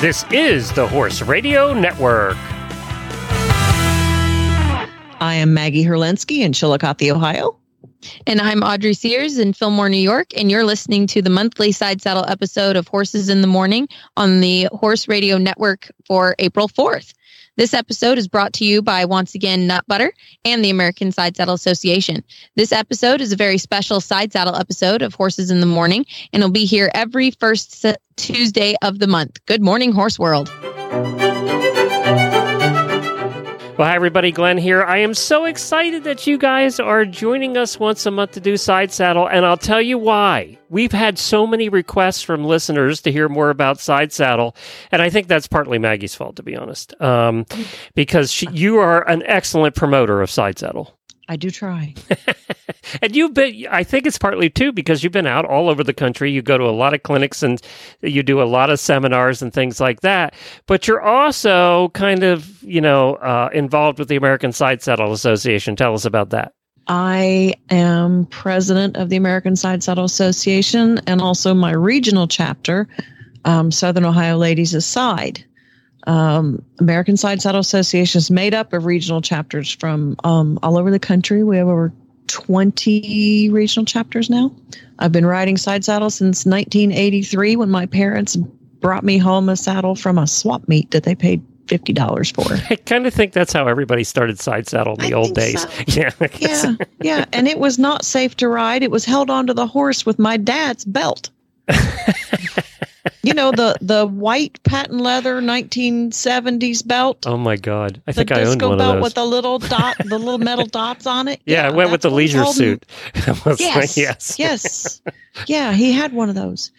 This is the Horse Radio Network. I am Maggie Herlensky in Chillicothe, Ohio. And I'm Audrey Sears in Fillmore, New York, and you're listening to the monthly side saddle episode of Horses in the Morning on the Horse Radio Network for April 4th. This episode is brought to you by once again Nut Butter and the American Side Saddle Association. This episode is a very special side saddle episode of Horses in the Morning, and it'll be here every first Tuesday of the month. Good morning, Horse World. Well, hi, everybody. Glenn here. I am so excited that you guys are joining us once a month to do Side Saddle, and I'll tell you why. We've had so many requests from listeners to hear more about Side Saddle, and I think that's partly Maggie's fault, to be honest, um, because she, you are an excellent promoter of Side Saddle. I do try. and you've been, I think it's partly too because you've been out all over the country. You go to a lot of clinics and you do a lot of seminars and things like that. But you're also kind of, you know, uh, involved with the American Side Saddle Association. Tell us about that. I am president of the American Side Saddle Association and also my regional chapter, um, Southern Ohio Ladies Aside um, American Side Saddle Association is made up of regional chapters from um, all over the country. We have over 20 regional chapters now. I've been riding side saddle since 1983 when my parents brought me home a saddle from a swap meet that they paid fifty dollars for. I kind of think that's how everybody started side saddle in the I old days. So. Yeah, yeah, yeah. And it was not safe to ride. It was held onto the horse with my dad's belt. you know the the white patent leather 1970s belt. Oh my god! I think I owned one belt of those with the little dot, the little metal dots on it. Yeah, yeah went with the leisure suit. yes, yes, yes. Yeah, he had one of those.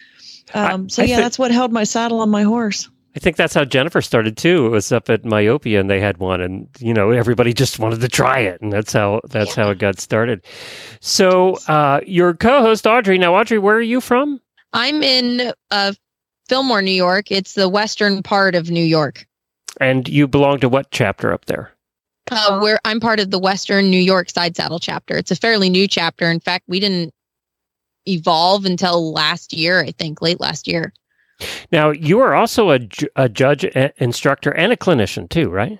Um, so I yeah, that's what held my saddle on my horse. I think that's how Jennifer started too. It was up at Myopia, and they had one, and you know everybody just wanted to try it, and that's how that's yeah. how it got started. So, uh, your co-host Audrey. Now, Audrey, where are you from? I'm in uh, Fillmore, New York. It's the western part of New York. And you belong to what chapter up there? Uh, where I'm part of the Western New York Side Saddle chapter. It's a fairly new chapter. In fact, we didn't evolve until last year, I think, late last year. Now, you are also a, a judge, a instructor, and a clinician too, right?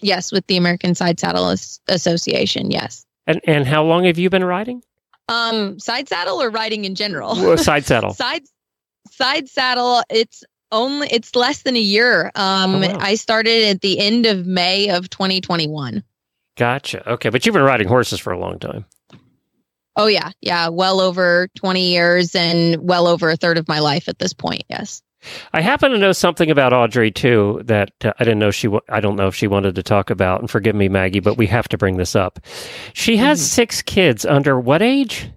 Yes, with the American Side Saddle Association. Yes. And and how long have you been riding? Um, side saddle or riding in general? Well, side saddle. side side saddle. It's only it's less than a year. Um, oh, wow. I started at the end of May of 2021. Gotcha. Okay, but you've been riding horses for a long time. Oh yeah, yeah, well over 20 years and well over a third of my life at this point. Yes. I happen to know something about Audrey too that uh, I didn't know she. I don't know if she wanted to talk about. And forgive me, Maggie, but we have to bring this up. She has mm-hmm. six kids under what age?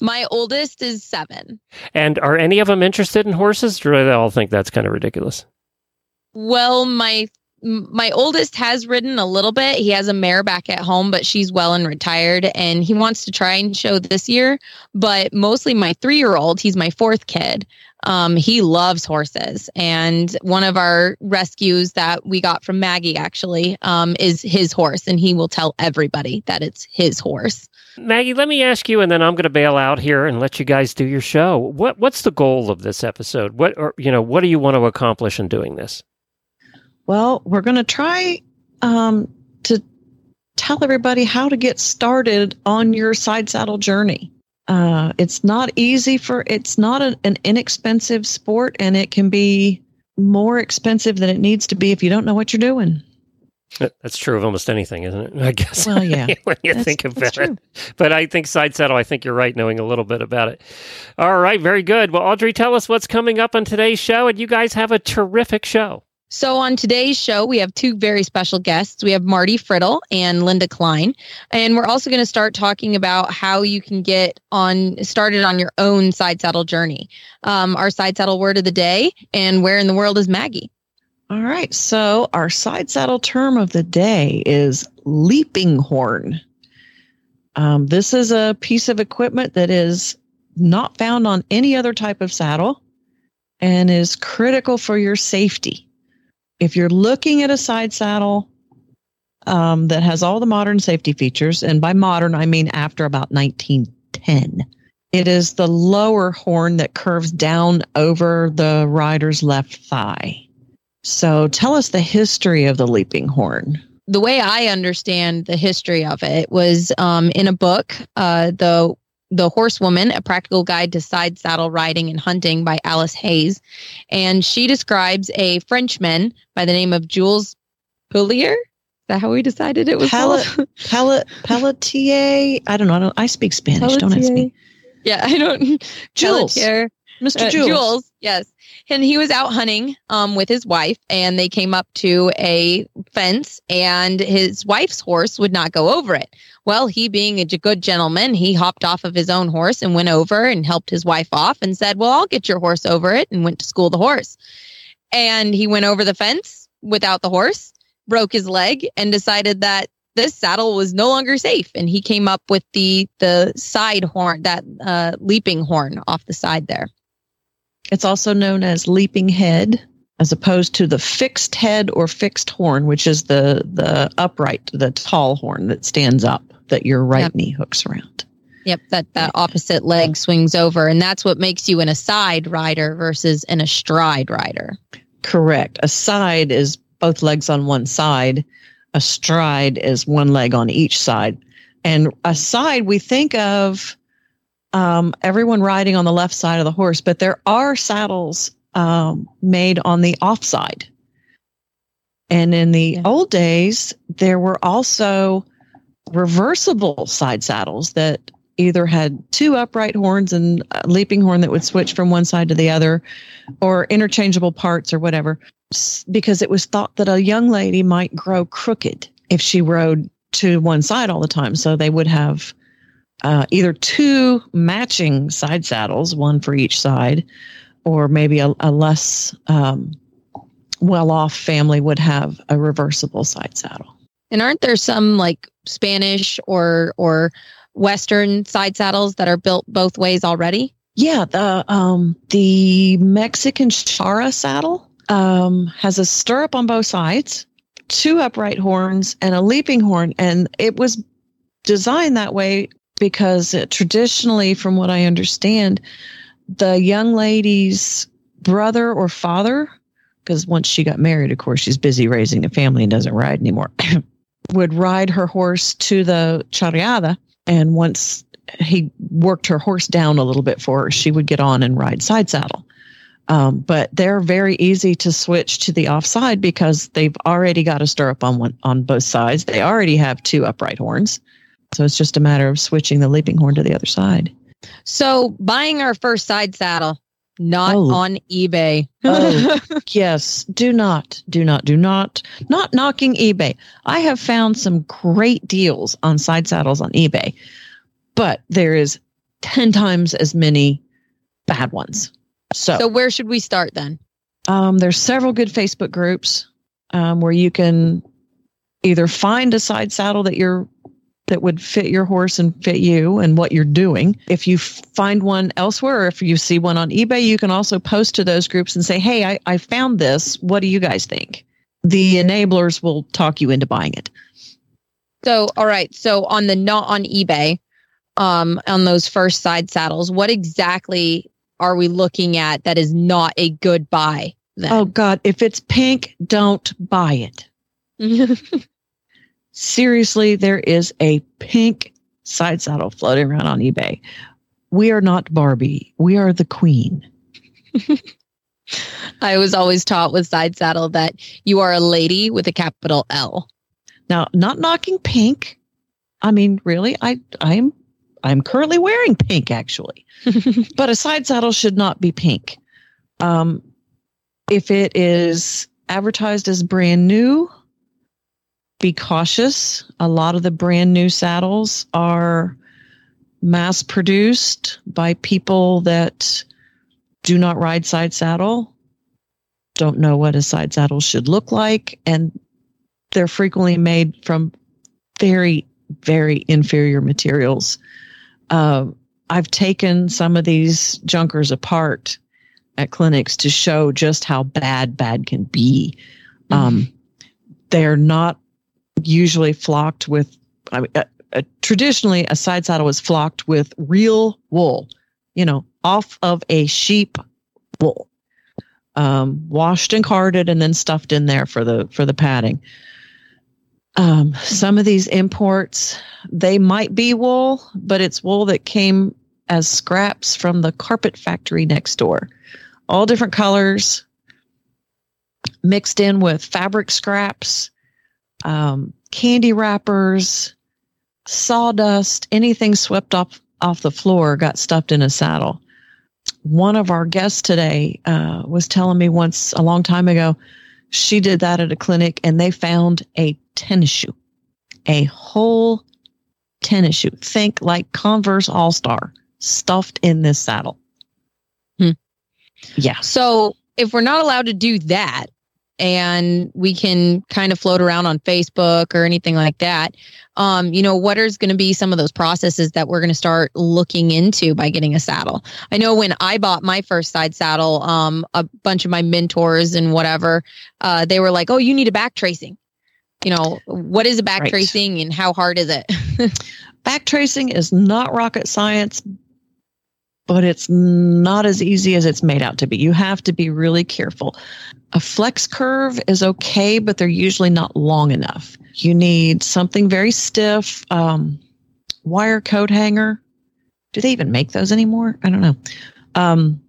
My oldest is seven. And are any of them interested in horses, or do they all think that's kind of ridiculous? Well, my my oldest has ridden a little bit. He has a mare back at home, but she's well and retired, and he wants to try and show this year. But mostly my three year old, he's my fourth kid. Um, he loves horses, and one of our rescues that we got from Maggie actually um, is his horse, and he will tell everybody that it's his horse. Maggie, let me ask you, and then I'm going to bail out here and let you guys do your show. What What's the goal of this episode? What or you know, what do you want to accomplish in doing this? Well, we're going to try um, to tell everybody how to get started on your side saddle journey. Uh, it's not easy for it's not an inexpensive sport, and it can be more expensive than it needs to be if you don't know what you're doing. That's true of almost anything, isn't it? I guess. Well, yeah. when you that's, think about it. But I think side saddle, I think you're right, knowing a little bit about it. All right, very good. Well, Audrey, tell us what's coming up on today's show, and you guys have a terrific show. So, on today's show, we have two very special guests. We have Marti Friddle and Linda Klein. And we're also going to start talking about how you can get on started on your own side saddle journey. Um, our side saddle word of the day and where in the world is Maggie? All right. So, our side saddle term of the day is leaping horn. Um, this is a piece of equipment that is not found on any other type of saddle and is critical for your safety if you're looking at a side saddle um, that has all the modern safety features, and by modern, I mean after about 1910, It is the lower horn that curves down over the rider's left thigh. So tell us the history of the leaping horn. The way I understand the history of it was um, in a book, uh, the the Horsewoman, a practical guide to side saddle riding and hunting by Alice Hayes. And she describes a Frenchman by the name of Jules Pellier. Is that how we decided it was Pellet, called? pellet, pelletier. I don't know. I, don't, I speak Spanish. Don't ask me. Yeah, I don't. Jules. Pelletier. Mr. Uh, Jules. yes. And he was out hunting um, with his wife, and they came up to a fence, and his wife's horse would not go over it. Well, he being a good gentleman, he hopped off of his own horse and went over and helped his wife off and said, Well, I'll get your horse over it, and went to school the horse. And he went over the fence without the horse, broke his leg, and decided that this saddle was no longer safe and he came up with the the side horn that uh, leaping horn off the side there It's also known as leaping head, as opposed to the fixed head or fixed horn, which is the the upright, the tall horn that stands up that your right Yep. knee hooks around. Yep, that that opposite leg swings over, and that's what makes you an aside rider versus an astride rider. Correct. A side is both legs on one side. A stride is one leg on each side. And a side, we think of um, everyone riding on the left side of the horse, but there are saddles um, made on the off side. And in the Yeah. old days, there were also reversible side saddles that either had two upright horns and a leaping horn that would switch from one side to the other, or interchangeable parts or whatever, because it was thought that a young lady might grow crooked if she rode to one side all the time. So they would have uh, either two matching side saddles, one for each side, or maybe a, a less um, well off family would have a reversible side saddle. And aren't there some like Spanish or or Western side saddles that are built both ways already? Yeah, the um, the Mexican charra saddle um, has a stirrup on both sides, two upright horns, and a leaping horn, and it was designed that way because traditionally, from what I understand, the young lady's brother or father, because once she got married, of course, she's busy raising a family and doesn't ride anymore, would ride her horse to the charreada, and once he worked her horse down a little bit for her, she would get on and ride side saddle. Um, but they're very easy to switch to the offside because they've already got a stirrup on one on both sides. They already have two upright horns, so it's just a matter of switching the leaping horn to the other side. So buying our first side saddle, not Oh. on eBay. Oh. Yes, do not, do not, do not, not knocking eBay. I have found some great deals on side saddles on eBay, but there is 10 times as many bad ones. So, so where should we start then? um, there's several good Facebook groups um, where you can either find a side saddle that you're that would fit your horse and fit you and what you're doing. If you find one elsewhere or if you see one on eBay, you can also post to those groups and say, Hey, I, I found this. What do you guys think? The enablers will talk you into buying it. So all right, so on the not on eBay, um, on those first side saddles, what exactly are we looking at that is not a good buy? Then? Oh God, if it's pink, don't buy it. Seriously, there is a pink side saddle floating around on eBay. We are not Barbie. We are the queen. I was always taught with side saddle that you are a lady with a capital L. Now, not knocking pink. I mean, really, I I'm I'm currently wearing pink actually. but a side saddle should not be pink. Um, if it is advertised as brand new, be cautious. A lot of the brand new saddles are mass produced by people that do not ride side saddle, don't know what a side saddle should look like, and they're frequently made from very, very inferior materials. Uh, I've taken some of these junkers apart at clinics to show just how bad bad can be. Um, they're not usually flocked with. I mean, uh, uh, traditionally, a side saddle was flocked with real wool, you know, off of a sheep wool, um, washed and carded, and then stuffed in there for the for the padding. Um, some of these imports, they might be wool, but it's wool that came as scraps from the carpet factory next door. All different colors, mixed in with fabric scraps, um, candy wrappers, sawdust, anything swept off off the floor got stuffed in a saddle. One of our guests today uh, was telling me once a long time ago, she did that at a clinic and they found a tennis shoe, a whole tennis shoe. Think like Converse All Star stuffed in this saddle. Hmm. Yeah. So if we're not allowed to do that, and we can kind of float around on Facebook or anything like that. Um, you know, what is going to be some of those processes that we're going to start looking into by getting a saddle? I know when I bought my first side saddle, um, a bunch of my mentors and whatever, uh, they were like, "Oh, you need a back tracing." You know, what is a back right. tracing and how hard is it? back tracing is not rocket science, but it's not as easy as it's made out to be. You have to be really careful. A flex curve is okay, but they're usually not long enough. You need something very stiff, um, wire coat hanger. Do they even make those anymore? I don't know. Um,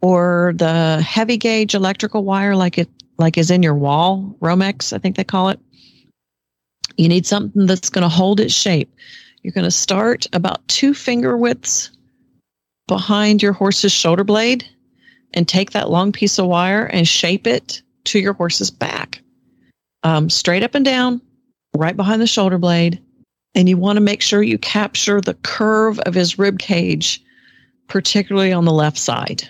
or the heavy gauge electrical wire, like it like is in your wall, Romex, I think they call it. You need something that's going to hold its shape. You're going to start about two finger widths behind your horse's shoulder blade and take that long piece of wire and shape it to your horse's back, um, straight up and down, right behind the shoulder blade. And you want to make sure you capture the curve of his rib cage, particularly on the left side,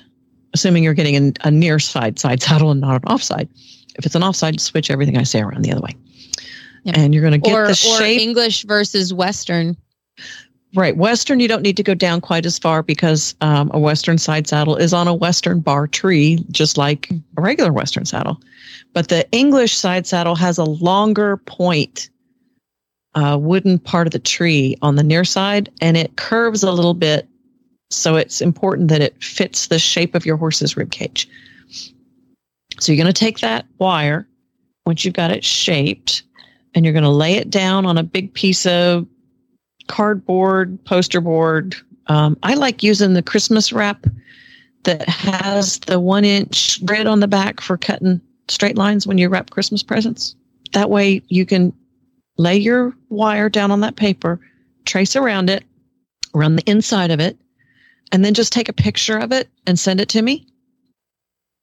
assuming you're getting a, a near side side saddle and not an offside. If it's an offside, switch everything I say around the other way. Yep. And you're going to get or, the shape. Or English versus Western. Right. Western, you don't need to go down quite as far because um, a Western side saddle is on a Western bar tree, just like a regular Western saddle. But the English side saddle has a longer point, uh, wooden part of the tree on the near side, and it curves a little bit. So it's important that it fits the shape of your horse's rib cage. So you're going to take that wire once you've got it shaped, and you're going to lay it down on a big piece of cardboard, poster board. Um, I like using the Christmas wrap that has the one inch grid on the back for cutting straight lines when you wrap Christmas presents. That way you can lay your wire down on that paper, trace around it, run the inside of it, and then just take a picture of it and send it to me.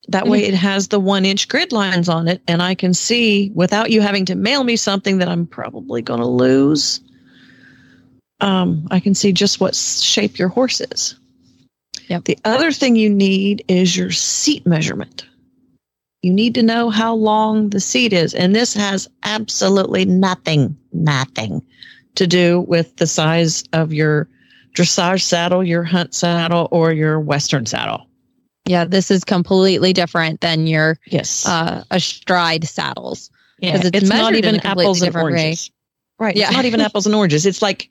That way it has the one inch grid lines on it, and I can see without you having to mail me something that I'm probably going to lose um, I can see just what shape your horse is. Yep. The other thing you need is your seat measurement. You need to know how long the seat is. And this has absolutely nothing, nothing to do with the size of your dressage saddle, your hunt saddle, or your Western saddle. Yeah, this is completely different than your yes uh, astride saddles. Yeah, it's, it's not even apples and oranges. Way. Right. Yeah. It's not even apples and oranges. It's like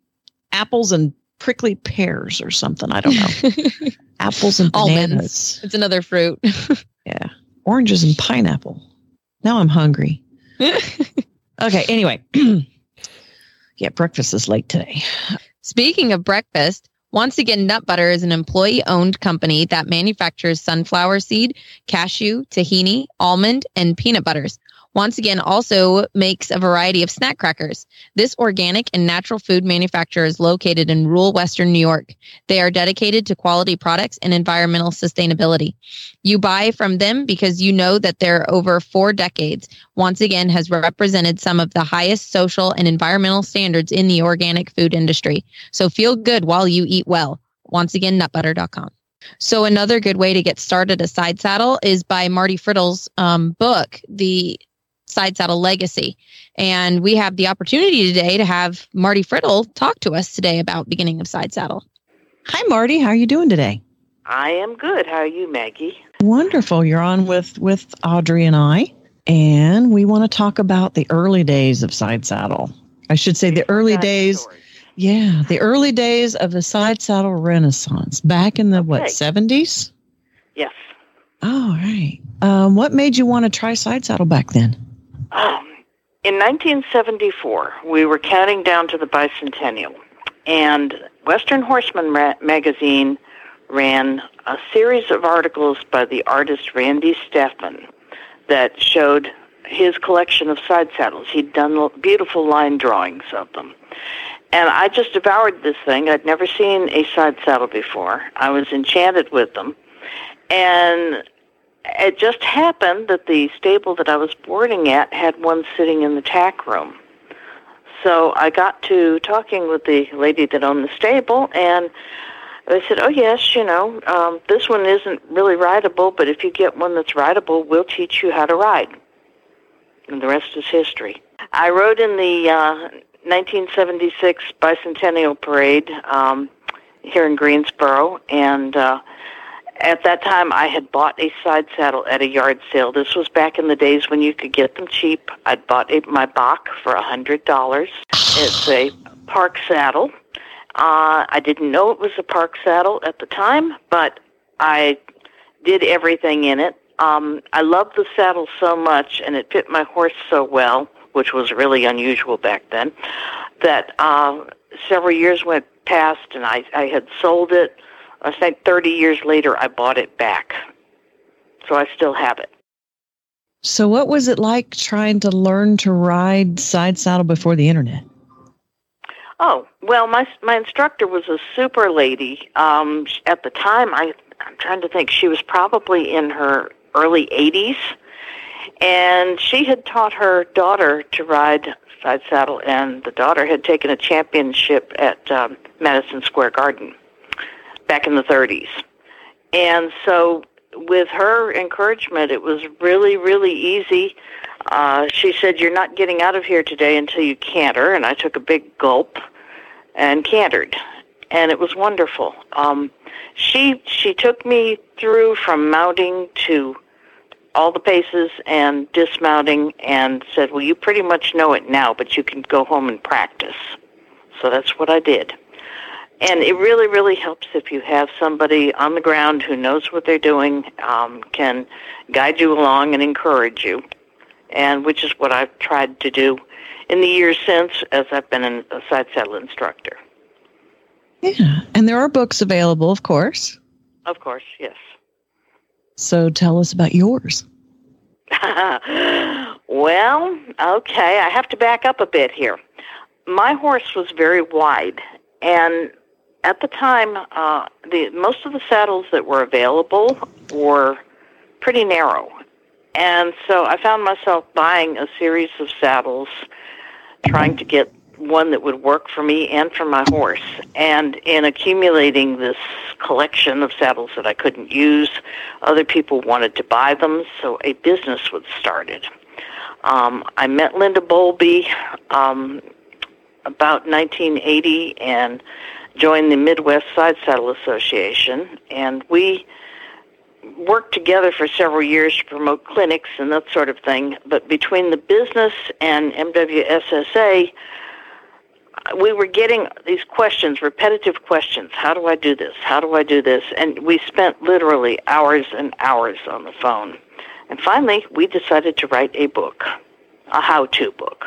apples and prickly pears or something. I don't know. apples and bananas. Almonds. It's another fruit. yeah. Oranges and pineapple. Now I'm hungry. okay. Anyway. yeah, breakfast is late today. Speaking of breakfast, once again, Nut Butter is an employee owned company that manufactures sunflower seed, cashew, tahini, almond, and peanut butters. Once again, also makes a variety of snack crackers. This organic and natural food manufacturer is located in rural Western New York. They are dedicated to quality products and environmental sustainability. You buy from them because you know that their over four decades, once again, has represented some of the highest social and environmental standards in the organic food industry. So feel good while you eat well. Once again, nutbutter.com. So another good way to get started a side saddle is by Marti Friddle's um, book, the Side Saddle Legacy. And we have the opportunity today to have Marti Friddle talk to us today about beginning of Side Saddle. Hi, Marti. How are you doing today? I am good. How are you, Maggie? Wonderful. You're on with with Audrey and I, and we want to talk about the early days of Side Saddle. I should say the early days. Story. Yeah, the early days of the side saddle renaissance back in the what 70s? Yes. Oh, right. Um, what made you want to try side saddle back then? Um, in 1974, we were counting down to the bicentennial, and Western Horseman ma- magazine ran a series of articles by the artist Randy Steffen that showed his collection of side saddles. He'd done beautiful line drawings of them. And I just devoured this thing. I'd never seen a side saddle before. I was enchanted with them. And it just happened that the stable that I was boarding at had one sitting in the tack room. So I got to talking with the lady that owned the stable, and they said, "Oh yes, you know, um, this one isn't really rideable, but if you get one that's rideable, we'll teach you how to ride." And the rest is history. I rode in the uh, 1976 bicentennial parade um, here in Greensboro, and uh, at that time I had bought a side saddle at a yard sale. This was back in the days when you could get them cheap. I'd bought a, my Bach for a hundred dollars. It's a park saddle. Uh, I didn't know it was a park saddle at the time, but I did everything in it. Um, I loved the saddle so much, and it fit my horse so well, which was really unusual back then, that uh, several years went past, and I, I had sold it. I think 30 years later, I bought it back. So I still have it. So, what was it like trying to learn to ride side saddle before the internet? Oh well, my my instructor was a super lady. Um, sh- at the time, I I'm trying to think. She was probably in her early 80s, and she had taught her daughter to ride side saddle, and the daughter had taken a championship at um, Madison Square Garden back in the 30s. And so, with her encouragement, it was really, really easy. Uh, she said, You're not getting out of here today until you canter. And I took a big gulp and cantered. And it was wonderful. Um, she she took me through from mounting to all the paces and dismounting and said, Well, you pretty much know it now, but you can go home and practice. So that's what I did. And it really, really helps if you have somebody on the ground who knows what they're doing, um, can guide you along and encourage you, and which is what I've tried to do in the years since as I've been an- a side saddle instructor. Yeah. And there are books available, of course. Of course, yes. So, tell us about yours. well, okay, I have to back up a bit here. My horse was very wide, and at the time, uh, the most of the saddles that were available were pretty narrow, and so I found myself buying a series of saddles, trying to get one that would work for me and for my horse. And in accumulating this collection of saddles that I couldn't use, other people wanted to buy them, so a business was started. Um, I met Linda Bowlby um, about 1980 and joined the Midwest Side Saddle Association, and we worked together for several years to promote clinics and that sort of thing. But between the business and MWSSA, we were getting these questions, repetitive questions. How do I do this? How do I do this? And we spent literally hours and hours on the phone. And finally, we decided to write a book, a how to book.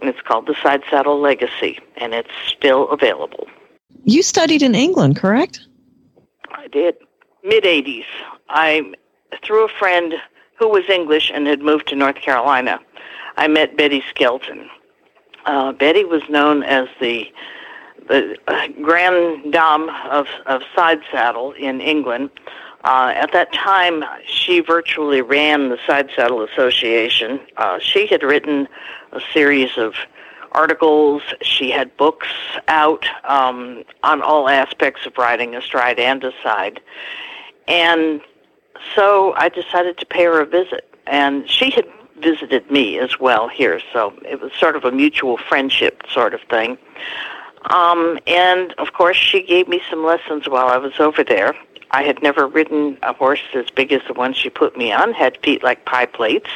And it's called The Side Saddle Legacy, and it's still available. You studied in England, correct? I did. Mid 80s. I, through a friend who was English and had moved to North Carolina, I met Betty Skelton. Uh, Betty was known as the the uh, grand dame of, of side saddle in England. Uh, at that time, she virtually ran the Side Saddle Association. Uh, she had written a series of articles. She had books out um, on all aspects of riding astride and aside. And so I decided to pay her a visit. And she had visited me as well here, so it was sort of a mutual friendship sort of thing. Um, and of course, she gave me some lessons while I was over there. I had never ridden a horse as big as the one she put me on, had feet like pie plates.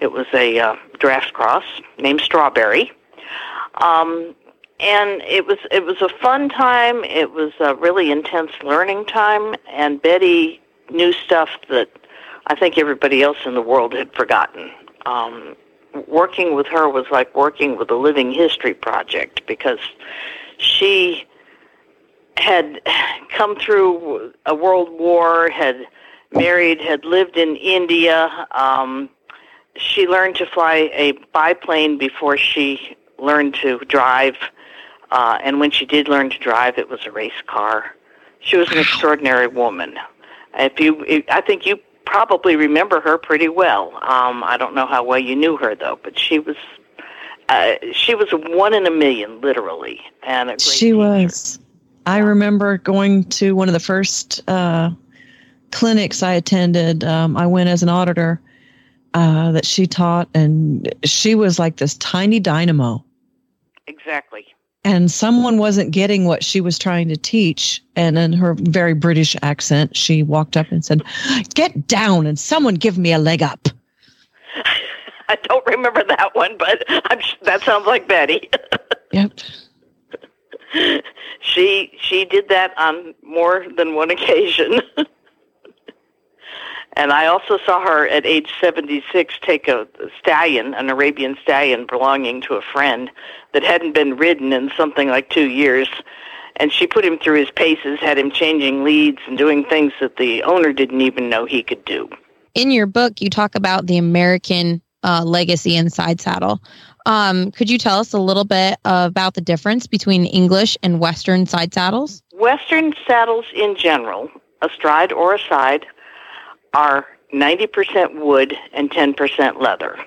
It was a uh, draft cross named Strawberry. Um, and it was it was a fun time. It was a really intense learning time, and Betty knew stuff that I think everybody else in the world had forgotten. Um, working with her was like working with a living history project because she had come through a world war, had married, had lived in India. Um, she learned to fly a biplane before she learned to drive. Uh, and when she did learn to drive, it was a race car. She was an extraordinary woman. If you, I think you probably remember her pretty well. Um, I don't know how well you knew her though, but she was, uh, she was one in a million, literally, and a great she teacher. was. I remember going to one of the first uh, clinics I attended. Um, I went as an auditor uh, that she taught, and she was like this tiny dynamo. Exactly. And someone wasn't getting what she was trying to teach. And in her very British accent, she walked up and said, Get down and someone give me a leg up. I don't remember that one, but I'm, that sounds like Betty. Yep. she she did that on more than one occasion. and I also saw her at age 76 take a stallion, an Arabian stallion belonging to a friend that hadn't been ridden in something like 2 years. And she put him through his paces, had him changing leads and doing things that the owner didn't even know he could do. In your book, you talk about the American uh, legacy in side saddle. Um, could you tell us a little bit about the difference between English and Western side saddles? Western saddles in general, astride or aside, are 90% wood and 10% leather.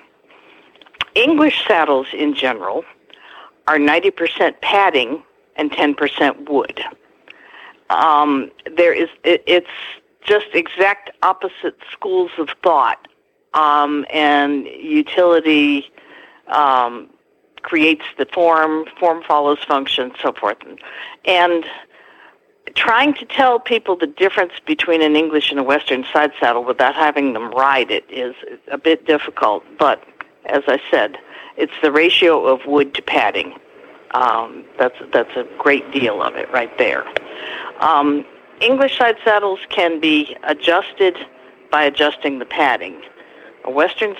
English saddles in general are 90% padding and 10% wood. Um, there is it, it's just exact opposite schools of thought, um, and utility um, creates the form, form follows function, so forth, and, and trying to tell people the difference between an English and a Western side saddle without having them ride it is a bit difficult. But as I said, it's the ratio of wood to padding. Um, that's that's a great deal of it right there. Um, English side saddles can be adjusted by adjusting the padding. A Western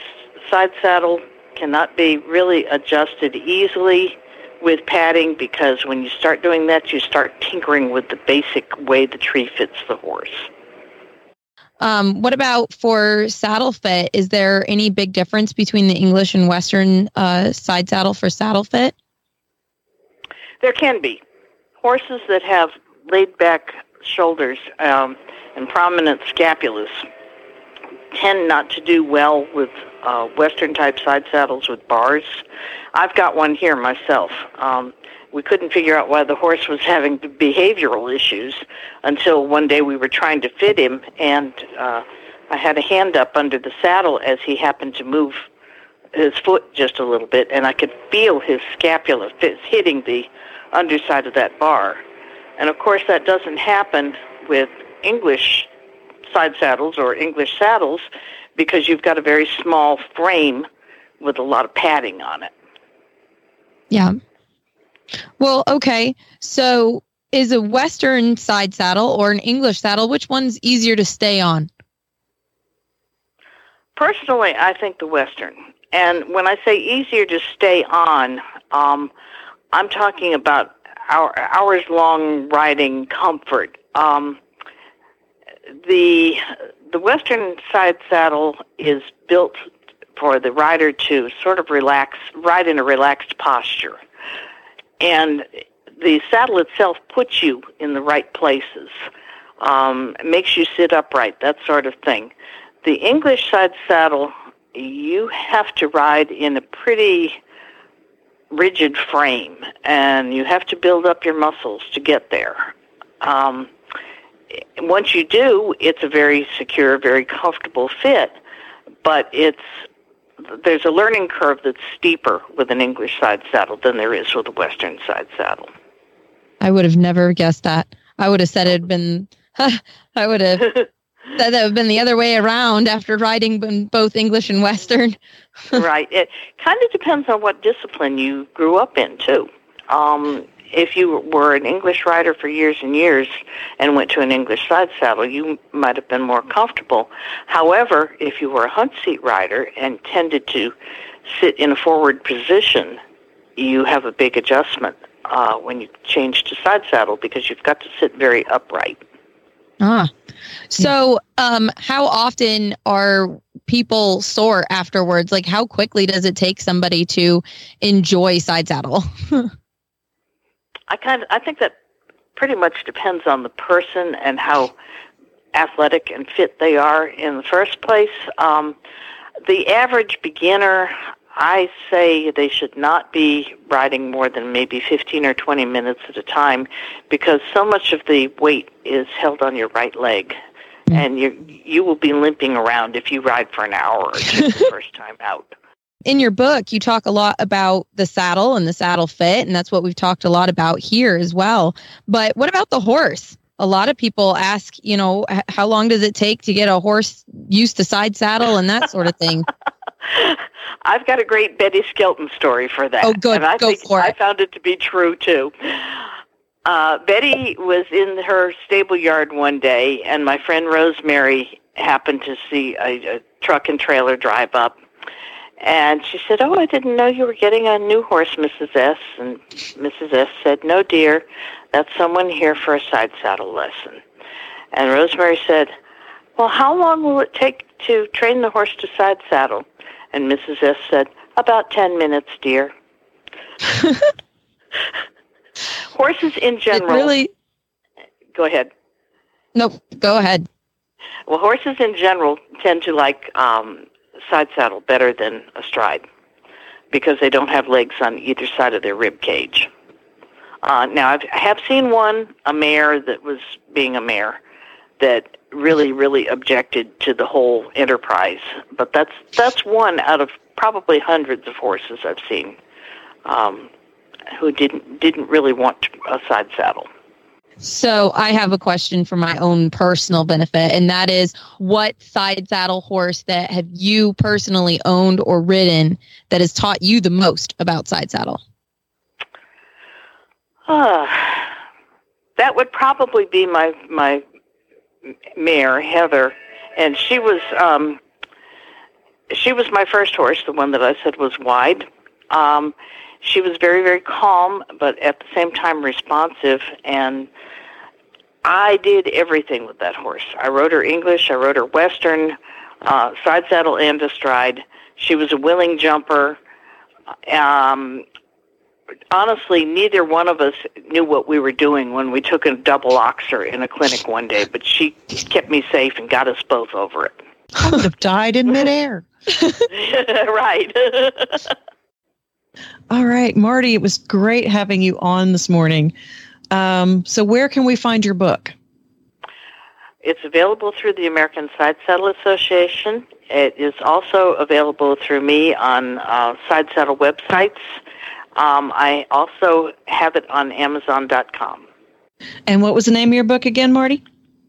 side saddle cannot be really adjusted easily with padding because when you start doing that, you start tinkering with the basic way the tree fits the horse. Um, what about for saddle fit? Is there any big difference between the English and Western uh, side saddle for saddle fit? There can be. Horses that have laid back shoulders um, and prominent scapulas tend not to do well with uh, Western type side saddles with bars. I've got one here myself. Um, we couldn't figure out why the horse was having behavioral issues until one day we were trying to fit him, and uh, I had a hand up under the saddle as he happened to move his foot just a little bit, and I could feel his scapula hitting the underside of that bar. And of course, that doesn't happen with English side saddles or English saddles because you've got a very small frame with a lot of padding on it. Yeah. Well, okay. So is a Western side saddle or an English saddle, which one's easier to stay on? Personally, I think the Western. And when I say easier to stay on, um, I'm talking about hour, hours long riding comfort. Um, the the western side saddle is built for the rider to sort of relax, ride in a relaxed posture. And the saddle itself puts you in the right places, um, makes you sit upright, that sort of thing. The English side saddle, you have to ride in a pretty rigid frame, and you have to build up your muscles to get there. Um, once you do, it's a very secure, very comfortable fit, but it's there's a learning curve that's steeper with an English side saddle than there is with a Western side saddle. I would have never guessed that. I would have said it had been. I would have said that would have been the other way around after riding both English and Western. right. It kind of depends on what discipline you grew up in too. Um, if you were an English rider for years and years and went to an English side saddle, you might have been more comfortable. However, if you were a hunt seat rider and tended to sit in a forward position, you have a big adjustment uh, when you change to side saddle because you've got to sit very upright. Ah. So, um, how often are people sore afterwards? Like, how quickly does it take somebody to enjoy side saddle? I kind of I think that pretty much depends on the person and how athletic and fit they are in the first place. Um, the average beginner, I say they should not be riding more than maybe 15 or 20 minutes at a time because so much of the weight is held on your right leg. Mm-hmm. And you you will be limping around if you ride for an hour or two the first time out in your book, you talk a lot about the saddle and the saddle fit, and that's what we've talked a lot about here as well. But what about the horse? A lot of people ask, you know, how long does it take to get a horse used to side saddle and that sort of thing? I've got a great Betty Skelton story for that. Oh, good. And I Go for it. I found it to be true too. Uh, Betty was in her stable yard one day, and my friend Rosemary happened to see a, a truck and trailer drive up and she said, Oh, I didn't know you were getting a new horse, Mrs. S. And Mrs. S said, No, dear, that's someone here for a side saddle lesson. And Rosemary said, Well, how long will it take to train the horse to side saddle? And Mrs. S said, About 10 minutes, dear. Horses in general. It really. Go ahead. Nope. Go ahead. Well, horses in general tend to like um, side saddle better than astride because they don't have legs on either side of their rib cage. Uh, now, I've, I have seen one, a mare that was being a mare, that really, really objected to the whole enterprise. But that's that's one out of probably hundreds of horses I've seen um, who didn't didn't really want a side saddle. So I have a question for my own personal benefit, and that is what side saddle horse that have you personally owned or ridden that has taught you the most about side saddle? Uh, that would probably be my my mare Heather, and she was um, she was my first horse, the one that I said was wide. Um, she was very very calm, but at the same time responsive and I did everything with that horse. I rode her English, I rode her Western, uh, side saddle and astride. She was a willing jumper. Um, honestly, neither one of us knew what we were doing when we took a double oxer in a clinic one day, but she kept me safe and got us both over it. I would have died in midair. right. All right, Marti, it was great having you on this morning. Um, so, where can we find your book? It's available through the American Side Saddle Association. It is also available through me on uh, side saddle websites. Um, I also have it on Amazon.com. And what was the name of your book again, Marti?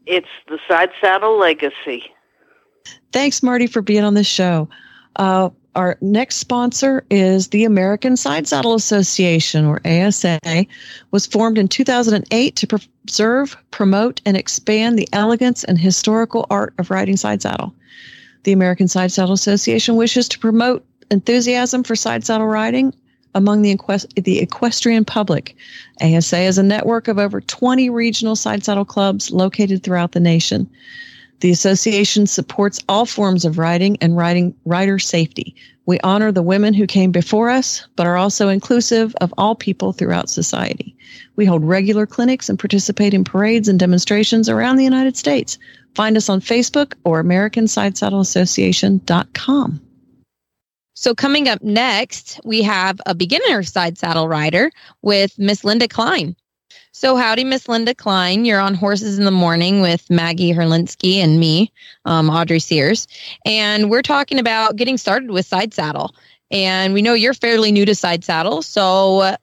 It's The Side Saddle Legacy. Thanks, Marti, for being on this show. Uh, our next sponsor is the American Side Saddle Association, or ASA, was formed in 2008 to preserve, promote, and expand the elegance and historical art of riding side saddle. The American Side Saddle Association wishes to promote enthusiasm for side saddle riding among the, equest- the equestrian public. ASA is a network of over 20 regional side saddle clubs located throughout the nation. The association supports all forms of riding and riding rider safety. We honor the women who came before us, but are also inclusive of all people throughout society. We hold regular clinics and participate in parades and demonstrations around the United States. Find us on Facebook or AmericanSideSaddleAssociation.com. So coming up next, we have a beginner side saddle rider with Miss Linda Klein. So, howdy, Miss Linda Klein. You're on Horses in the Morning with Maggie Herlensky and me, um, Audrey Sears. And we're talking about getting started with side saddle. And we know you're fairly new to side saddle. So, uh,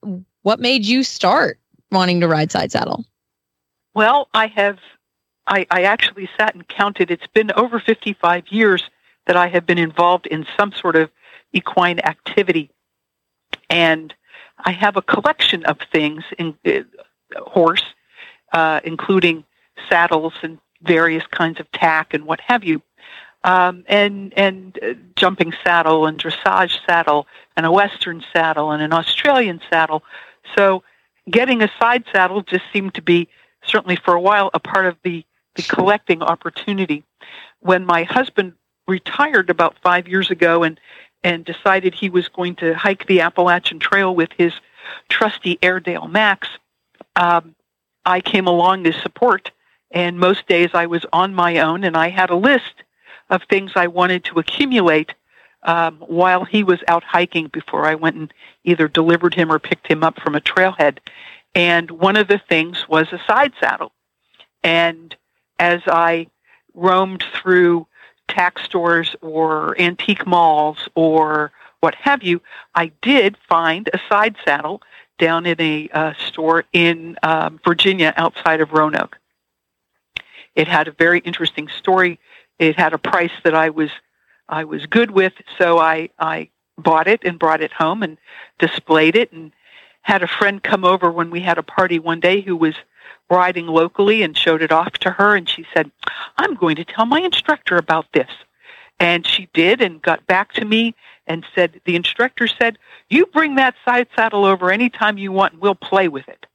what made you start wanting to ride side saddle? Well, I have, I, I actually sat and counted. It's been over 55 years that I have been involved in some sort of equine activity. And I have a collection of things in uh, horse, uh, including saddles and various kinds of tack and what have you, um, and and uh, jumping saddle and dressage saddle and a western saddle and an Australian saddle. So getting a side saddle just seemed to be certainly for a while a part of the the collecting opportunity. When my husband retired about five years ago and and decided he was going to hike the Appalachian Trail with his trusty Airedale Max, um, I came along to support. And most days I was on my own, and I had a list of things I wanted to accumulate um, while he was out hiking before I went and either delivered him or picked him up from a trailhead. And one of the things was a side saddle. And as I roamed through tack stores or antique malls or what have you, I did find a side saddle down in a uh, store in um, Virginia outside of Roanoke. It had a very interesting story. It had a price that I was I was good with, so I I bought it and brought it home and displayed it and had a friend come over when we had a party one day who was riding locally and showed it off to her and she said, "I'm going to tell my instructor about this." And she did and got back to me and said the instructor said, "You bring that side saddle over anytime you want and we'll play with it."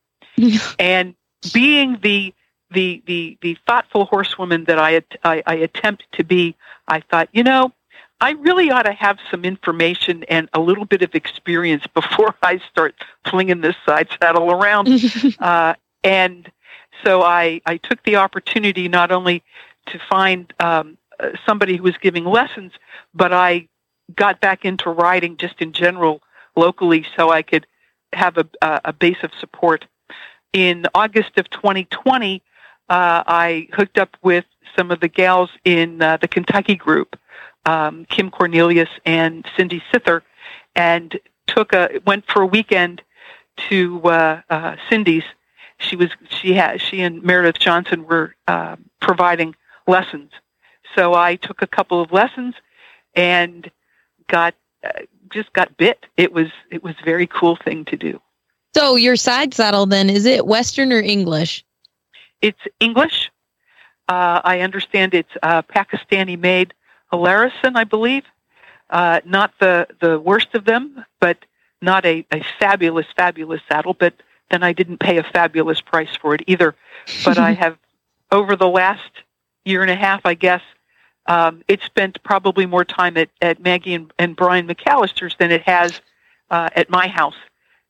and being the the the the thoughtful horsewoman that I, I I attempt to be, I thought, you know, I really ought to have some information and a little bit of experience before I start flinging this side saddle around. uh, and so I, I took the opportunity not only to find um, uh, somebody who was giving lessons, but I got back into writing just in general locally so I could have a, a base of support. In August of 2020, uh, I hooked up with some of the gals in uh, the Kentucky group, um, Kim Cornelius and Cindy Sither, and took a went for a weekend to uh, uh, Cindy's. She was she had she and Meredith Johnson were uh, providing lessons, so I took a couple of lessons and got uh, just got bit. It was it was a very cool thing to do. So your side saddle then is it Western or English? It's English. Uh, I understand it's uh, Pakistani made Alarison, I believe. Uh, not the, the worst of them, but not a, a fabulous, fabulous saddle. But then I didn't pay a fabulous price for it either. But I have, over the last year and a half, I guess, um, it spent probably more time at, at Maggie and, and Brian McAllister's than it has uh, at my house,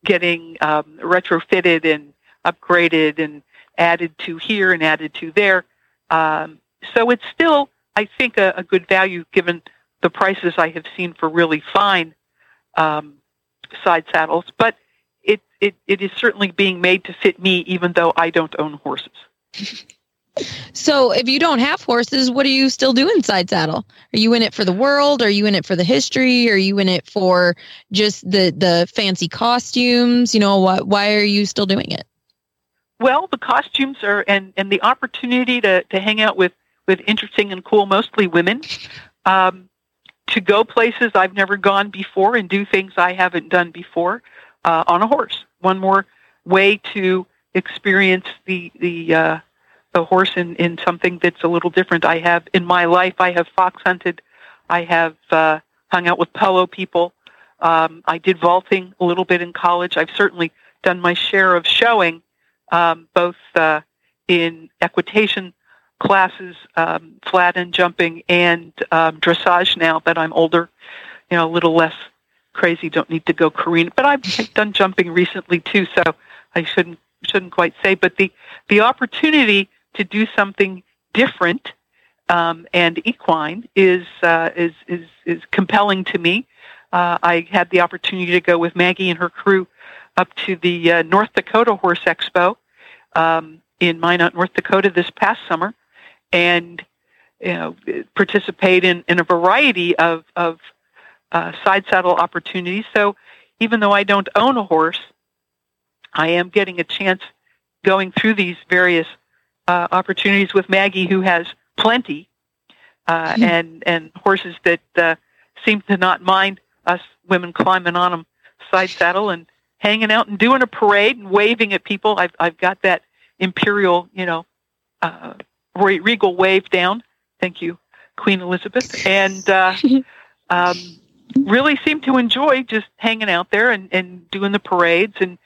getting um, retrofitted and upgraded and added to here and added to there. Um, so it's still, I think, a, a, good value given the prices I have seen for really fine um, side saddles. But it, it, it is certainly being made to fit me, even though I don't own horses. So, if you don't have horses, what are you still doing side saddle? Are you in it for the world? Are you in it for the history? Are you in it for just the the fancy costumes? You know, what? Why are you still doing it? Well, the costumes are and and the opportunity to to hang out with with interesting and cool, mostly women, um, to go places I've never gone before and do things I haven't done before uh, on a horse. One more way to experience the the uh, the horse in in something that's a little different. I have in my life I have fox hunted, I have uh, hung out with polo people. Um, I did vaulting a little bit in college. I've certainly done my share of showing um, both uh, in equitation classes, um, flat and jumping, and um, dressage now that I'm older, you know, a little less crazy, don't need to go careen. But I've done jumping recently too, so I shouldn't shouldn't quite say. But the the opportunity to do something different um, and equine is uh, is is is compelling to me. Uh, I had the opportunity to go with Maggie and her crew up to the uh, North Dakota Horse Expo um, in Minot, North Dakota this past summer, and you know, participate in, in a variety of, of uh, side saddle opportunities. So even though I don't own a horse, I am getting a chance going through these various uh, opportunities with Maggie, who has plenty, uh, mm-hmm. and and horses that uh, seem to not mind us women climbing on them side saddle and hanging out and doing a parade and waving at people. I've I've got that imperial, you know, uh, regal wave down. Thank you, Queen Elizabeth, and uh, um, really seem to enjoy just hanging out there and, and doing the parades and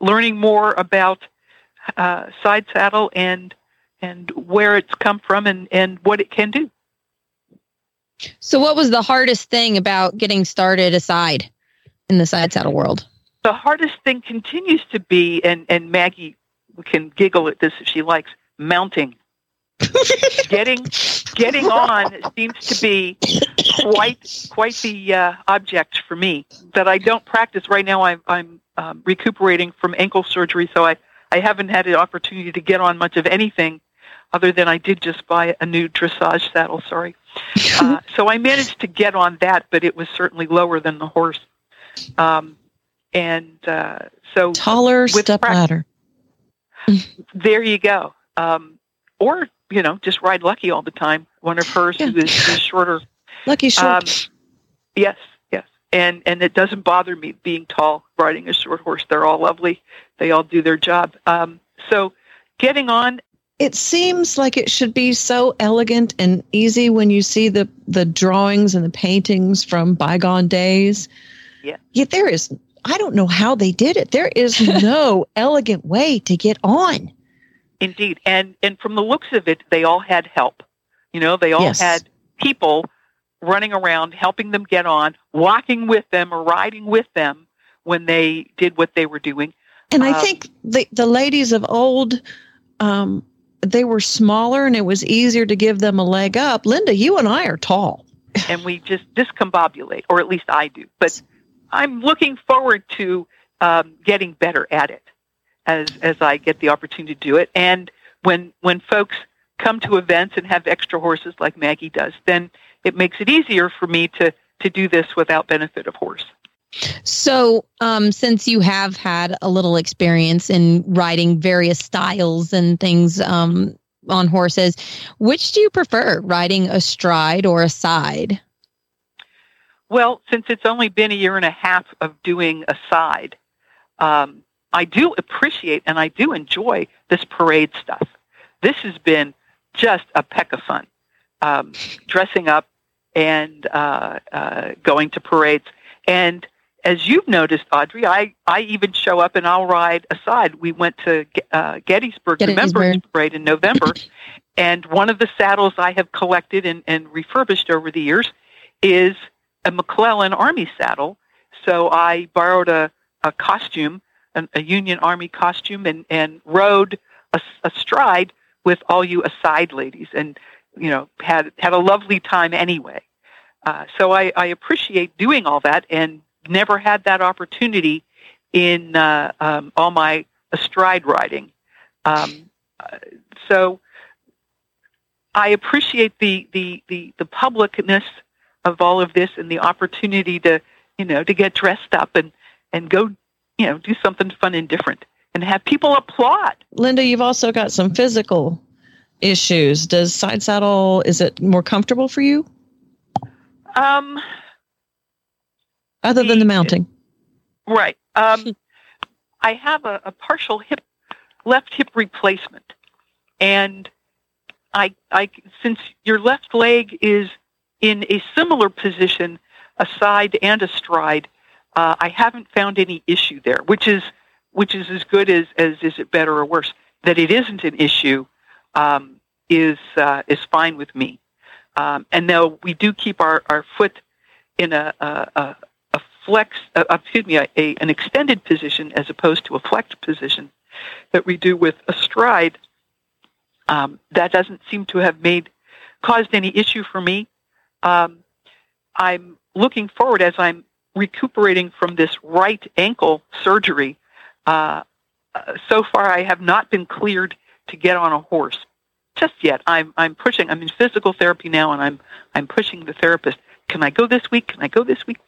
learning more about uh, side saddle and and where it's come from and, and what it can do. So, what was the hardest thing about getting started aside in the side saddle world? The hardest thing continues to be, and, and Maggie can giggle at this if she likes, mounting. getting getting on seems to be quite quite the uh, object for me that I don't practice right now. I'm, I'm um, recuperating from ankle surgery, so I I haven't had an opportunity to get on much of anything other than I did just buy a new dressage saddle. Sorry. Uh, so I managed to get on that, but it was certainly lower than the horse. Um, and uh, so taller step practice, ladder. there you go. Um, or you know, just ride Lucky all the time. One of hers yeah. who is, is shorter. Lucky short. Um, yes, yes, and and it doesn't bother me being tall riding a short horse. They're all lovely. They all do their job. Um, so getting on it seems like it should be so elegant and easy when you see the the drawings and the paintings from bygone days. Yeah. Yet there is I don't know how they did it. There is no elegant way to get on. Indeed. And and from the looks of it, they all had help. You know, they all yes. had people running around helping them get on, walking with them or riding with them when they did what they were doing. And I um, think the the ladies of old um, they were smaller and it was easier to give them a leg up. Linda, you and I are tall. and we just discombobulate, or at least I do. But I'm looking forward to um, getting better at it as as I get the opportunity to do it. And when when folks come to events and have extra horses like Maggie does, then it makes it easier for me to to do this without benefit of horse. So, um, since you have had a little experience in riding various styles and things um, on horses, which do you prefer, riding astride or aside? Well, since it's only been a year and a half of doing aside, um, I do appreciate and I do enjoy this parade stuff. This has been just a peck of fun. Um, dressing up and uh, uh, going to parades. And as you've noticed, Audrey, I, I even show up and I'll ride aside. We went to uh, Gettysburg, Gettysburg. Remembrance Parade in November, and one of the saddles I have collected and, and refurbished over the years is a McClellan Army saddle. So I borrowed a, a costume, a, a Union Army costume, and, and rode a, astride with all you aside ladies, and you know had had a lovely time anyway. Uh, so I, I appreciate doing all that and never had that opportunity in uh, um, all my astride riding. Um, so I appreciate the, the, the, the publicness of all of this and the opportunity to, you know, to get dressed up and, and go, you know, do something fun and different and have people applaud. Linda, you've also got some physical issues. Does side saddle, is it more comfortable for you? Um, other than the mounting. Right. Um, I have a, a, partial hip, left hip replacement, and I, I, since your left leg is in a similar position, aside and astride, uh, I haven't found any issue there, which is, which is as good as, as is it better or worse. That it isn't an issue um, is uh, is fine with me. Um, and though we do keep our, our foot in a, a, flex, uh, uh, excuse me, a, a, an extended position as opposed to a flexed position that we do with astride, um, that doesn't seem to have made caused any issue for me. Um, I'm looking forward as I'm recuperating from this right ankle surgery. Uh, uh, so far, I have not been cleared to get on a horse just yet. I'm I'm pushing. I'm in physical therapy now, and I'm I'm pushing the therapist. Can I go this week? Can I go this week?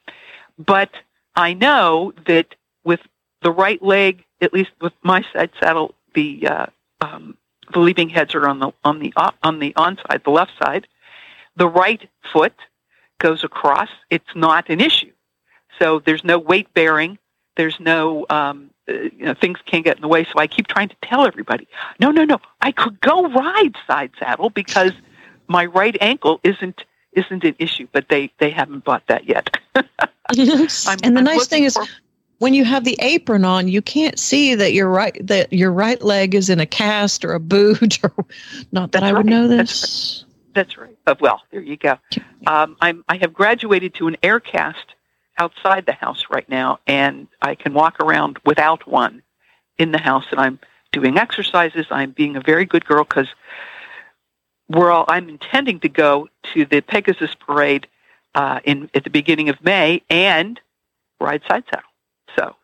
But I know that with the right leg, at least with my side saddle, the uh, um, the leaping heads are on the on the uh, on the on side, the left side. The right foot goes across. It's not an issue. So there's no weight bearing. there's no um, uh, you know things can't get in the way. So I keep trying to tell everybody, no, no, no, I could go ride side saddle because my right ankle isn't isn't an issue, but they they haven't bought that yet. I'm- and the I'm nice thing is, for- when you have the apron on, you can't see that your right that your right leg is in a cast or a boot. Or not that That's I would right. know That's this. That's right. Uh, well, there you go. Um, I'm I have graduated to an air cast outside the house right now, and I can walk around without one in the house, and I'm doing exercises. I'm being a very good girl because we're all. I'm intending to go to the Pegasus Parade uh, in at the beginning of May and ride side saddle. So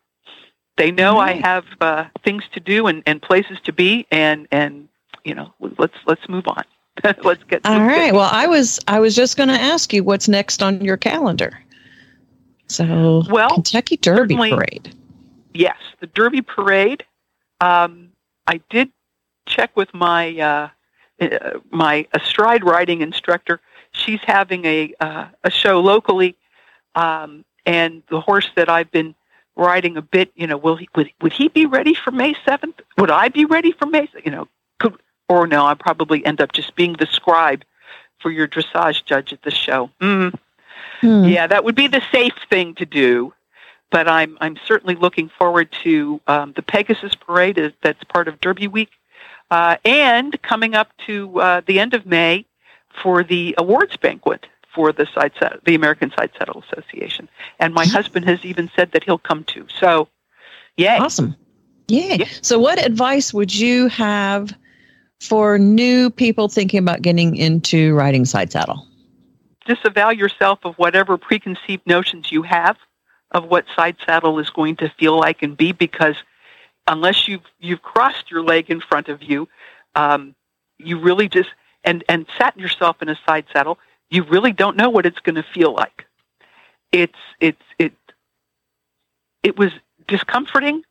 they know I have uh, things to do and, and places to be, and and you know let's let's move on. let's get All let's get- Well, I was I was just going to ask you what's next on your calendar. So, Well, Kentucky Derby Parade. Yes, the Derby Parade. Um, I did check with my uh, uh, my astride riding instructor. She's having a uh, a show locally, um, and the horse that I've been riding a bit. You know, will he would, would he be ready for May seventh? Would I be ready for May? You know, could or no? I probably end up just being the scribe for your dressage judge at the show. Mm. Hmm. Yeah, that would be the safe thing to do. But I'm I'm certainly looking forward to um, the Pegasus Parade is, that's part of Derby Week, uh, and coming up to uh, the end of May for the awards banquet for the side Saddle, the American Side Saddle Association. And my husband has even said that he'll come too. So, yeah, Awesome. Yeah. Yeah. So, what advice would you have for new people thinking about getting into riding side saddle? disavow yourself of whatever preconceived notions you have of what side saddle is going to feel like and be because unless you've you've crossed your leg in front of you um, you really just and and sat yourself in a side saddle you really don't know what it's going to feel like it's it's it it was discomforting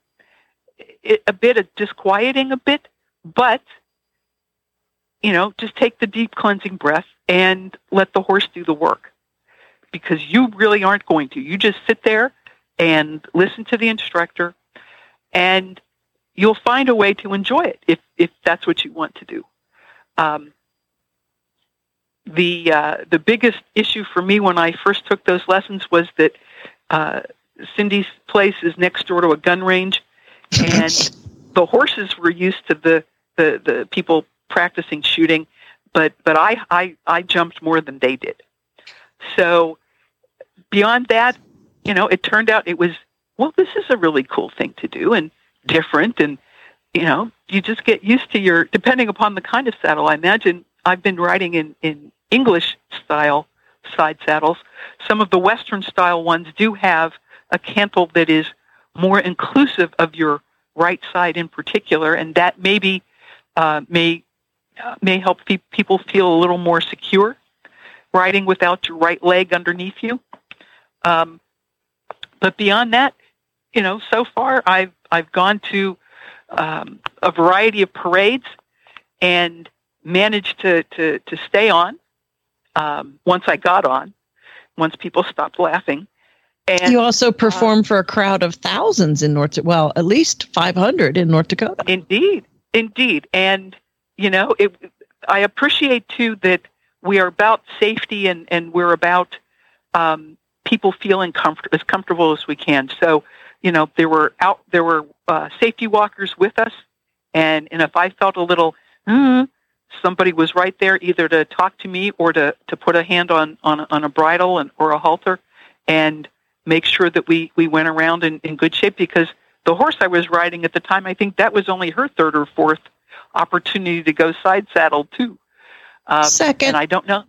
it, a bit of disquieting a bit but you know just take the deep cleansing breath and let the horse do the work because you really aren't going to. You just sit there and listen to the instructor and you'll find a way to enjoy it if, if that's what you want to do. Um, the uh, the biggest issue for me when I first took those lessons was that uh, Cindy's place is next door to a gun range, and the horses were used to the, the, the people practicing shooting, but but I, I I jumped more than they did. So beyond that, you know, it turned out it was well, this is a really cool thing to do and different, and you know, you just get used to your depending upon the kind of saddle. I imagine I've been riding in in English style side saddles. Some of the Western style ones do have a cantle that is more inclusive of your right side in particular, and that maybe uh, may uh, may help pe- people feel a little more secure riding without your right leg underneath you. Um, but beyond that, you know, so far I've I've gone to um, a variety of parades and managed to to, to stay on um, once I got on, once people stopped laughing. And you also perform for a crowd of thousands in North, well, at least 500 in North Dakota. Indeed, indeed, and you know, it, I appreciate too that we are about safety and and we're about um, people feeling comfort as comfortable as we can. So, you know, there were out there were uh, safety walkers with us, and and if I felt a little, mm, somebody was right there either to talk to me or to to put a hand on on on a bridle and or a halter, and make sure that we we went around in, in good shape because the horse I was riding at the time, I think that was only her third or fourth opportunity to go side saddle too. Um, Second. and I don't know.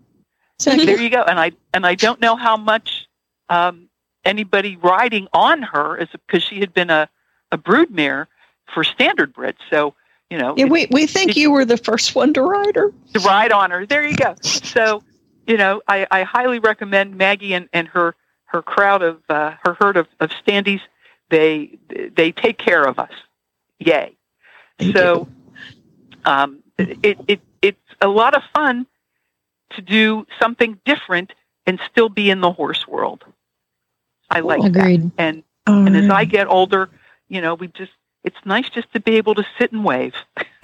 Second. There you go. And I and I don't know how much um, anybody riding on her is because she had been a a broodmare for standard bred. So you know, Yeah, we, we think it- you were the first one to ride her. to ride on her. There you go. So, you know, I, I highly recommend Maggie and, and her her crowd of uh, her herd of, of standees. They they take care of us. Yay! They so, um, it it it's a lot of fun to do something different and still be in the horse world. I like that Agreed. and and as I get older, you know, we just it's nice just to be able to sit and wave.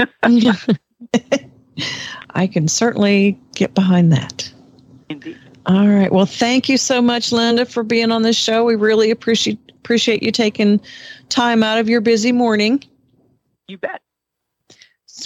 I can certainly get behind that. Indeed. All right. Well, thank you so much, Linda, for being on this show. We really appreciate appreciate you taking time out of your busy morning. You bet.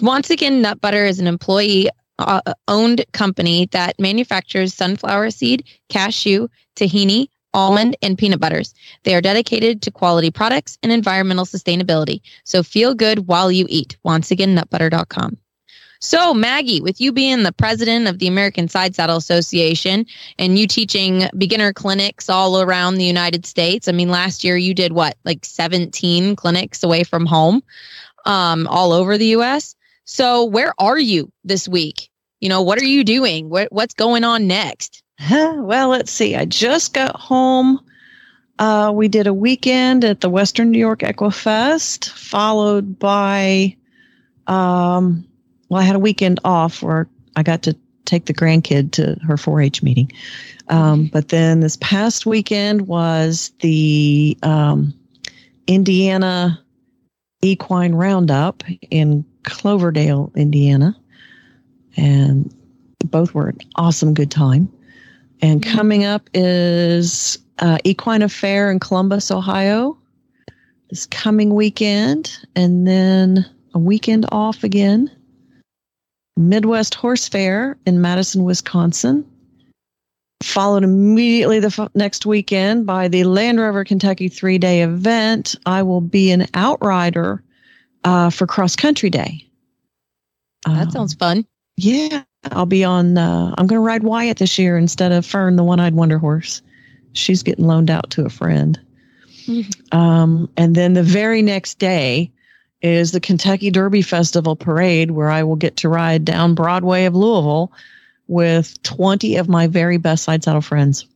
Once again, Nut Butter is an employee uh, owned company that manufactures sunflower seed, cashew, tahini, almond, and peanut butters. They are dedicated to quality products and environmental sustainability. So feel good while you eat. OnceAgainNutButter.com. So, Maggie, with you being the president of the American Side Saddle Association and you teaching beginner clinics all around the United States, I mean, last year you did what, like 17 clinics away from home, um, all over the US. So, where are you this week? You know, what are you doing? What, what's going on next? Well, let's see. I just got home. Uh, we did a weekend at the Western New York Equifest, followed by, um, well, I had a weekend off where I got to take the grandkid to her 4-H meeting. Um, but then this past weekend was the um, Indiana Equine Roundup in Cloverdale, Indiana, and both were an awesome good time. And coming up is uh, Equine Affaire in Columbus, Ohio, this coming weekend, and then a weekend off again. Midwest Horse Fair in Madison, Wisconsin. Followed immediately the f- next weekend by the Land Rover Kentucky three day event. I will be an outrider uh, for Cross Country Day. That um, sounds fun. Yeah, I'll be on. Uh, I'm going to ride Wyatt this year instead of Fern, the one-eyed wonder horse. She's getting loaned out to a friend. Mm-hmm. Um, and then the very next day is the Kentucky Derby Festival parade, where I will get to ride down Broadway of Louisville with 20 of my very best side saddle friends.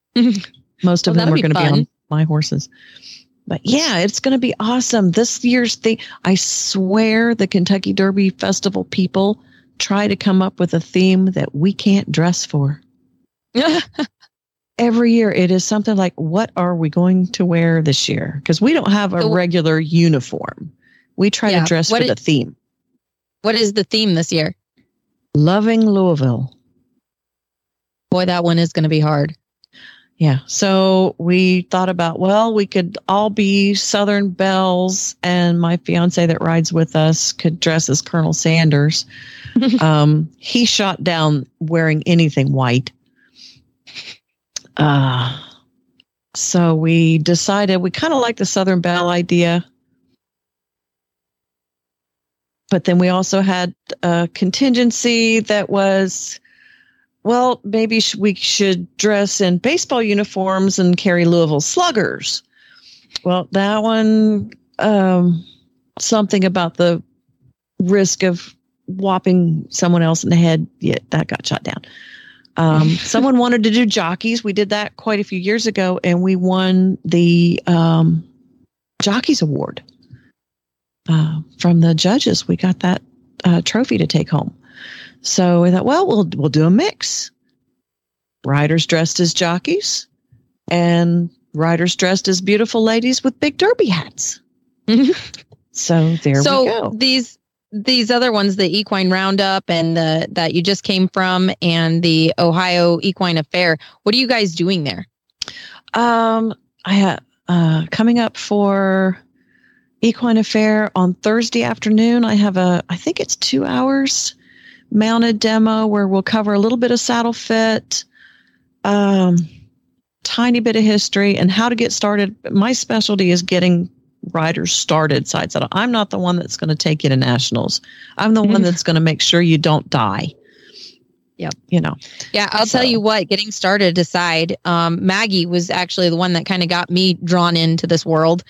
Most of well, them are going to be on my horses. But yeah, it's going to be awesome. This year's thing, I swear the Kentucky Derby Festival people try to come up with a theme that we can't dress for. Every year it is something like, what are we going to wear this year? Because we don't have a so, regular uniform. We try yeah, to dress for is, the theme. What is the theme this year? Loving Louisville. Boy, that one is going to be hard. Yeah. So we thought about, well, we could all be Southern Belles, and my fiance that rides with us could dress as Colonel Sanders. um, he shot down wearing anything white. Uh, so we decided we kind of like the Southern Belle idea. But then we also had a contingency that was well, maybe we should dress in baseball uniforms and carry Louisville sluggers. Well, that one, um, something about the risk of whopping someone else in the head, yeah, that got shot down. Um, someone wanted to do jockeys. We did that quite a few years ago, and we won the um, Jockeys Award uh, from the judges. We got that uh, trophy to take home. So we thought, well, we'll we'll do a mix. Riders dressed as jockeys, and riders dressed as beautiful ladies with big derby hats. so there so we go. So these these other ones, the Equine Roundup and the that you just came from, and the Ohio Equine Affaire. What are you guys doing there? Um, I have uh, coming up for Equine Affaire on Thursday afternoon. I have a, I think it's two hours mounted demo where we'll cover a little bit of saddle fit, um, tiny bit of history, and how to get started. My specialty is getting riders started side saddle. I'm not the one that's going to take you to nationals. I'm the one that's going to make sure you don't die. Yep. You know. Yeah, I'll so. tell you what, getting started aside, um, Maggie was actually the one that kind of got me drawn into this world.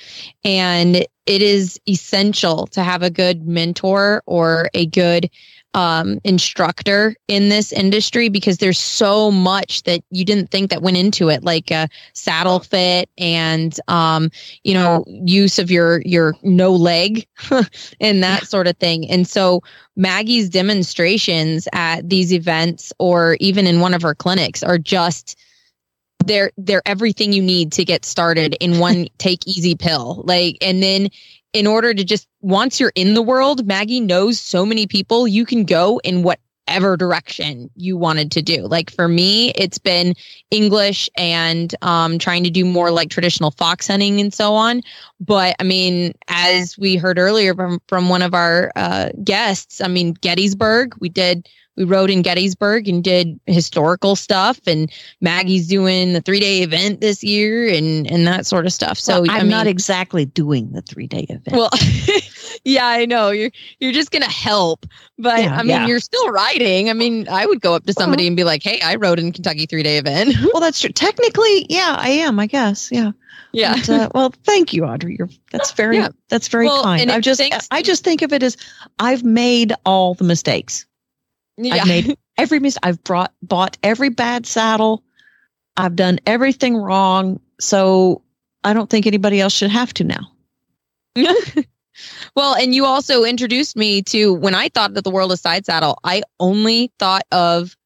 And it is essential to have a good mentor or a good um, instructor in this industry because there's so much that you didn't think that went into it, like a saddle fit and um, you know use of your your no leg and that yeah. sort of thing. And so Maggie's demonstrations at these events or even in one of her clinics are just they're they're everything you need to get started in one take easy pill. Like and then in order to just once you're in the world, Maggie knows so many people you can go in whatever direction you wanted to do. Like for me, it's been English and um, trying to do more like traditional fox hunting and so on. But I mean, as we heard earlier from from one of our uh, guests, I mean Gettysburg, we did we rode in Gettysburg and did historical stuff. And Maggie's doing the three day event this year and, and that sort of stuff. So well, I'm I mean, not exactly doing the three day event. Well, yeah, I know you're, you're just going to help, but yeah, I mean, yeah. you're still riding. I mean, I would go up to somebody uh-huh. and be like, Hey, I rode in Kentucky three day event. well, that's true. Technically, yeah, I am, I guess. Yeah. Yeah. But, uh, well, thank you, Audrey. You're that's very yeah. that's very well, kind. I just thanks- I just think of it as I've made all the mistakes. Yeah. I've made every mistake. I've brought bought every bad saddle. I've done everything wrong. So I don't think anybody else should have to now. well, and you also introduced me to when I thought that the world of side saddle, I only thought of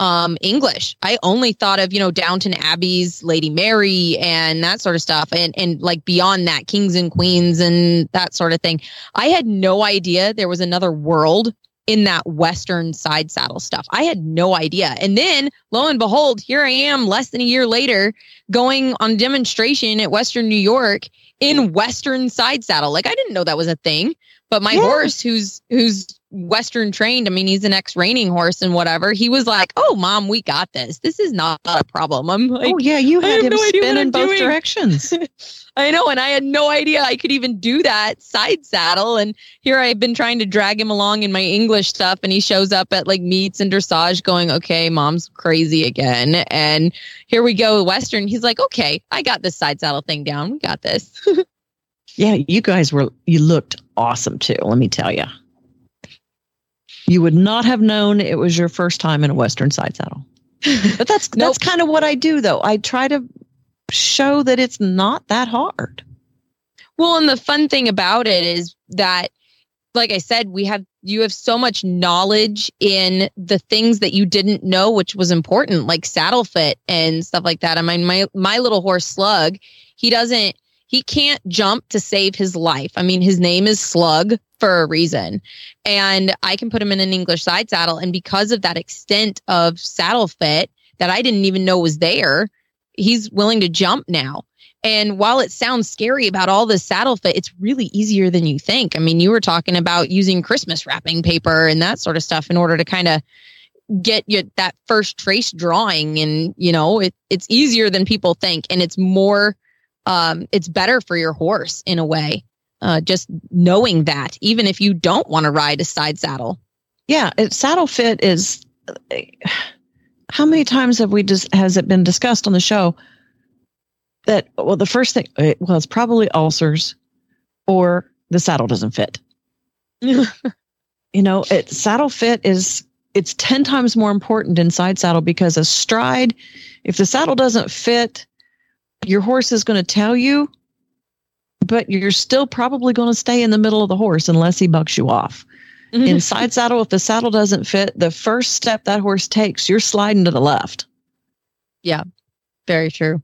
um, English. I only thought of, you know, Downton Abbey's Lady Mary and that sort of stuff. And, and like beyond that, kings and queens and that sort of thing. I had no idea there was another world in that Western side saddle stuff. I had no idea. And then lo and behold, here I am less than a year later going on demonstration at Western New York in Western side saddle. Like I didn't know that was a thing, but my yeah. horse who's, who's Western trained. I mean, he's an ex reining horse and whatever. He was like, "Oh, mom, we got this. This is not a problem." I'm like, "Oh yeah, you had him no spin in both doing. directions." I know, and I had no idea I could even do that side saddle. And here I've been trying to drag him along in my English stuff, and he shows up at like meets and dressage, going, "Okay, mom's crazy again." And here we go, Western. He's like, "Okay, I got this side saddle thing down. We got this." yeah, you guys were you looked awesome too. Let me tell you. You would not have known it was your first time in a Western side saddle. But that's nope. that's kind of what I do though. I try to show that it's not that hard. Well, and the fun thing about it is that like I said, we have you have so much knowledge in the things that you didn't know, which was important, like saddle fit and stuff like that. I mean, my my little horse Slug, he doesn't he can't jump to save his life. I mean, his name is Slug for a reason. And I can put him in an English side saddle. And because of that extent of saddle fit that I didn't even know was there, he's willing to jump now. And while it sounds scary about all this saddle fit, it's really easier than you think. I mean, you were talking about using Christmas wrapping paper and that sort of stuff in order to kind of get you that first trace drawing. And, you know, it, it's easier than people think. And it's more um, it's better for your horse in a way. Uh, just knowing that, even if you don't want to ride a side saddle. Yeah, it, saddle fit is. How many times have we just has it been discussed on the show that well the first thing well it's probably ulcers or the saddle doesn't fit. you know, it saddle fit is it's 10 times more important in side saddle because a stride if the saddle doesn't fit your horse is going to tell you, but you're still probably going to stay in the middle of the horse unless he bucks you off. Mm-hmm. In side saddle, if the saddle doesn't fit, the first step that horse takes, you're sliding to the left. Yeah, very true.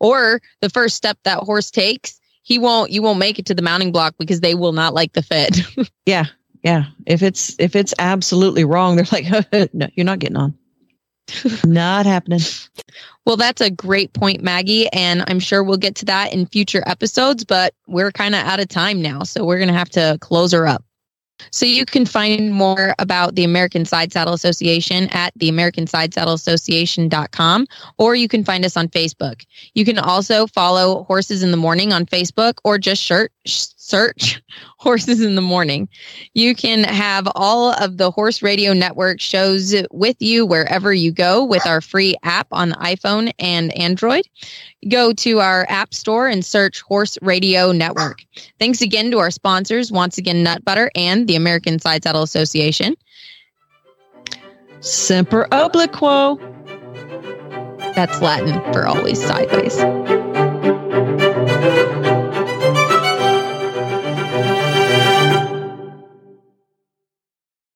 Or the first step that horse takes, he won't you won't make it to the mounting block because they will not like the fit. yeah. Yeah. If it's if it's absolutely wrong, they're like, no, you're not getting on. Not happening. Well, that's a great point, Maggie. And I'm sure we'll get to that in future episodes, but we're kind of out of time now. So we're going to have to close her up. So you can find more about the American Side Saddle Association at the American Side Saddle Association.com, or you can find us on Facebook. You can also follow Horses in the Morning on Facebook or just search, search Horses in the Morning. You can have all of the Horse Radio Network shows with you wherever you go with our free app on iPhone and Android. Go to our app store and search Horse Radio Network. Thanks again to our sponsors, once again, Nut Butter and the American Side Saddle Association. Semper obliquo. That's Latin for always sideways.